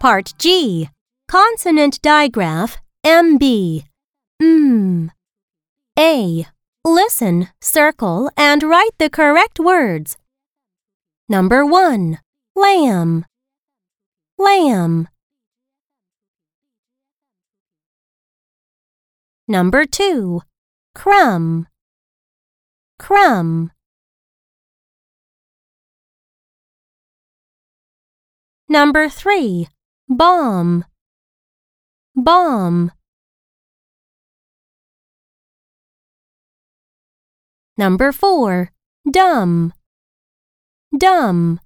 Part G. Consonant digraph MB. Mm. A. Listen, circle, and write the correct words. Number 1. Lamb. Lamb. Number 2. Crumb. Crumb. Number 3. Bomb. Bomb. Number 4. Dumb. Dumb.